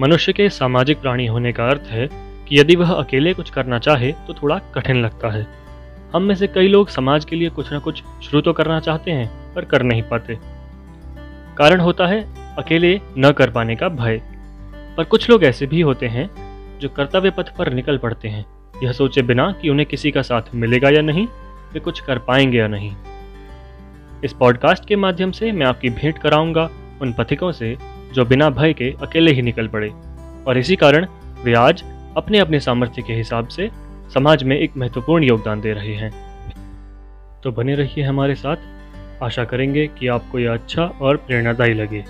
मनुष्य के सामाजिक प्राणी होने का अर्थ है कि यदि वह अकेले कुछ करना चाहे तो थोड़ा कठिन लगता है। हम में से कई लोग समाज के लिए कुछ न कुछ शुरू तो करना चाहते हैं, पर कर नहीं पाते। कारण होता है अकेले न कर पाने का भय। पर कुछ लोग ऐसे भी होते हैं, जो कर्तव्य पथ पर निकल पड़ते हैं। यह सोचे बिना कि उन्हें किसी का साथ मिलेगा या नहीं, वे कुछ कर पाएँगे या नहीं। इस पॉडकास्ट के माध्यम से मैं आपकी भेंट कराऊँगा उन पथिकों से जो बिना भय के अकेले ही निकल पड़े। और इसी कारण वे आज अपने अपने सामर्थ्य के हिसाब से समाज में एक महत्वपूर्ण योगदान दे रहे हैं। तो बने रहिए हमारे साथ। आशा करेंगे कि आपको यह अच्छा और प्रेरणादायी लगे।